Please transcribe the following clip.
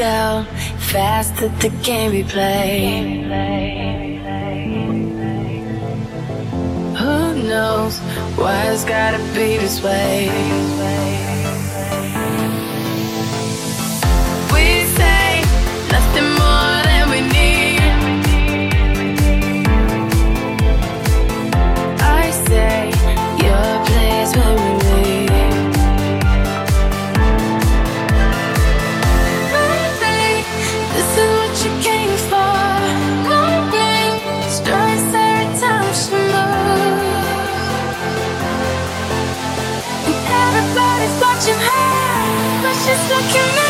go fast that the game we play. Who knows why it's gotta be this way? But she's looking